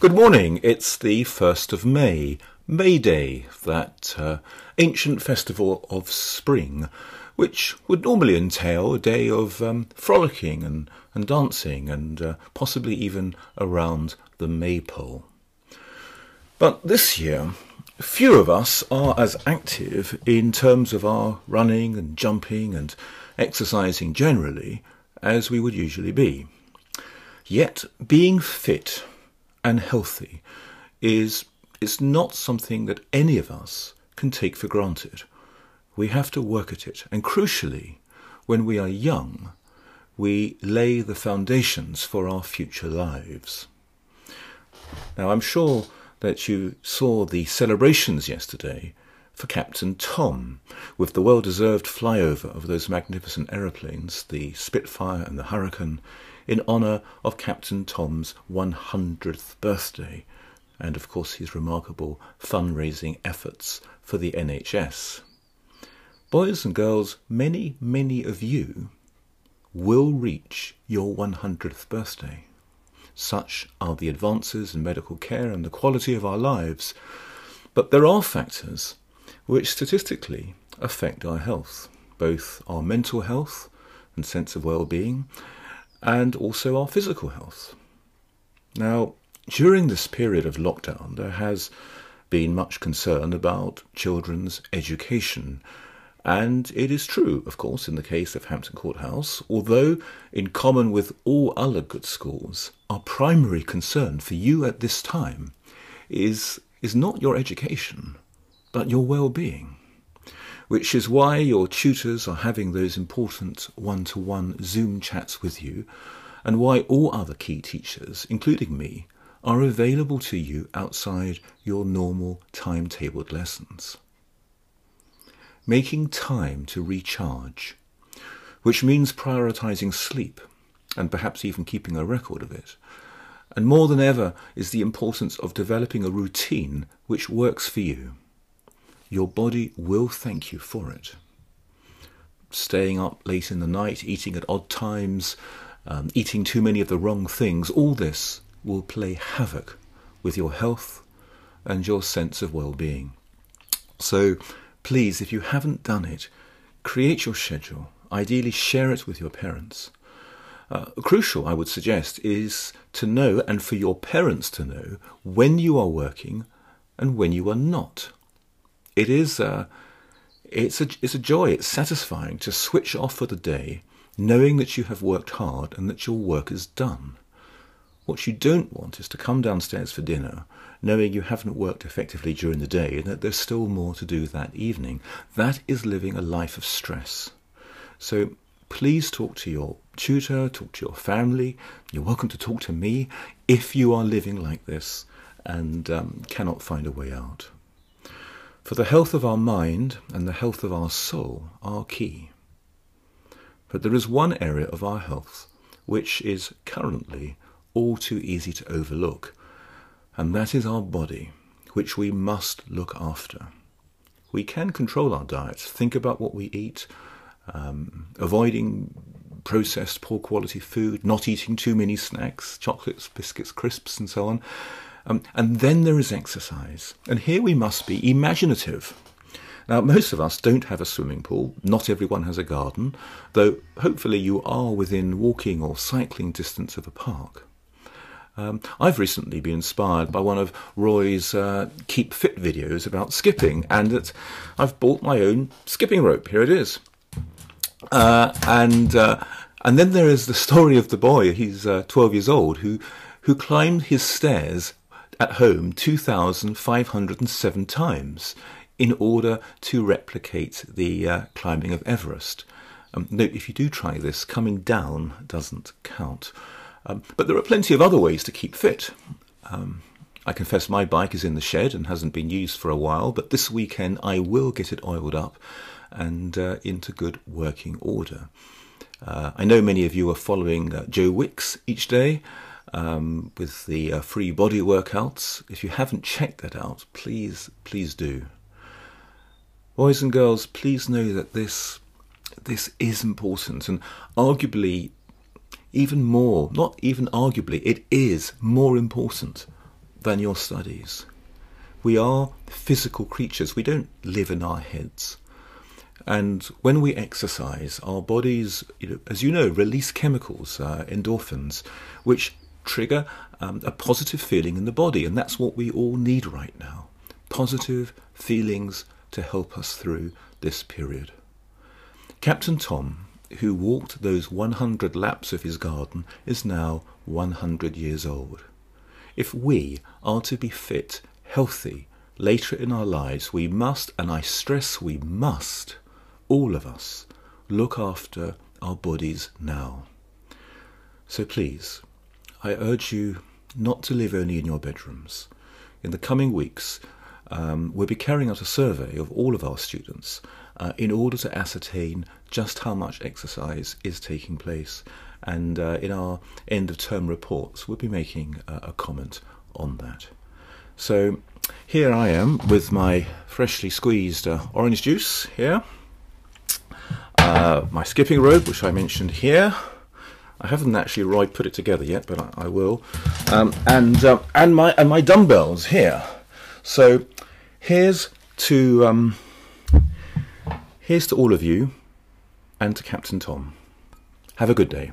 Good morning. It's the 1st of May, May Day, that uh, ancient festival of spring, which would normally entail a day of um, frolicking and, and dancing and uh, possibly even around the maypole. But this year, few of us are as active in terms of our running and jumping and exercising generally as we would usually be. Yet, being fit and healthy is, is not something that any of us can take for granted. We have to work at it. And crucially, when we are young, we lay the foundations for our future lives. Now, I'm sure that you saw the celebrations yesterday for Captain Tom, with the well deserved flyover of those magnificent aeroplanes, the Spitfire and the Hurricane, in honour of Captain Tom's 100th birthday, and of course his remarkable fundraising efforts for the NHS. Boys and girls, many, many of you will reach your 100th birthday. Such are the advances in medical care and the quality of our lives. But there are factors which statistically affect our health, both our mental health and sense of well being, and also our physical health. Now, during this period of lockdown, there has been much concern about children's education. And it is true, of course, in the case of Hampton Court House, although, in common with all other good schools, our primary concern for you at this time is, is not your education, but your well being which is why your tutors are having those important one to one Zoom chats with you, and why all other key teachers, including me, are available to you outside your normal timetabled lessons. Making time to recharge, which means prioritizing sleep and perhaps even keeping a record of it. And more than ever is the importance of developing a routine which works for you your body will thank you for it. Staying up late in the night, eating at odd times, um, eating too many of the wrong things, all this will play havoc with your health and your sense of well being. So please, if you haven't done it, create your schedule. Ideally, share it with your parents. Uh, crucial, I would suggest, is to know and for your parents to know when you are working and when you are not it is a, it's a, it's a joy, it's satisfying to switch off for the day, knowing that you have worked hard and that your work is done. What you don't want is to come downstairs for dinner knowing you haven't worked effectively during the day and that there's still more to do that evening. That is living a life of stress. So please talk to your tutor, talk to your family. You're welcome to talk to me if you are living like this and um, cannot find a way out. For the health of our mind and the health of our soul are key. But there is one area of our health which is currently all too easy to overlook, and that is our body, which we must look after. We can control our diet, think about what we eat, um, avoiding processed poor quality food, not eating too many snacks, chocolates, biscuits, crisps, and so on. Um, and then there is exercise. And here we must be imaginative. Now, most of us don't have a swimming pool. Not everyone has a garden, though hopefully you are within walking or cycling distance of a park. Um, I've recently been inspired by one of Roy's uh, Keep Fit videos about skipping, and that I've bought my own skipping rope. Here it is. Uh, and uh, and then there is the story of the boy. He's uh, 12 years old who who climbed his stairs at home 2,507 times in order to replicate the uh, climbing of Everest. Um, note, if you do try this, coming down doesn't count. Um, but there are plenty of other ways to keep fit. Um, I confess my bike is in the shed and hasn't been used for a while, but this weekend I will get it oiled up and uh, into good working order. Uh, I know many of you are following uh, Joe Wicks each day um, with the uh, free body workouts. If you haven't checked that out, please, please do. Boys and girls, please know that this this is important and arguably even more, not even arguably, it is more important than your studies. We are physical creatures. We don't live in our heads. And when we exercise, our bodies, you know, as you know, release chemicals, uh, endorphins, which trigger um, a positive feeling in the body. And that's what we all need right now positive feelings to help us through this period. Captain Tom, who walked those 100 laps of his garden, is now 100 years old. If we are to be fit, healthy, later in our lives, we must, and I stress we must, all of us, look after our bodies now. So please, I urge you not to live only in your bedrooms. In the coming weeks, um, we'll be carrying out a survey of all of our students uh, in order to ascertain just how much exercise is taking place. And uh, in our end of term reports, we'll be making uh, a comment on that. So here I am with my freshly squeezed uh, orange juice here. Uh, my skipping rope, which I mentioned here. I haven't actually right put it together yet, but I, I will. Um, and uh, and my and my dumbbells here. So here's to um, here's to all of you, and to Captain Tom. Have a good day.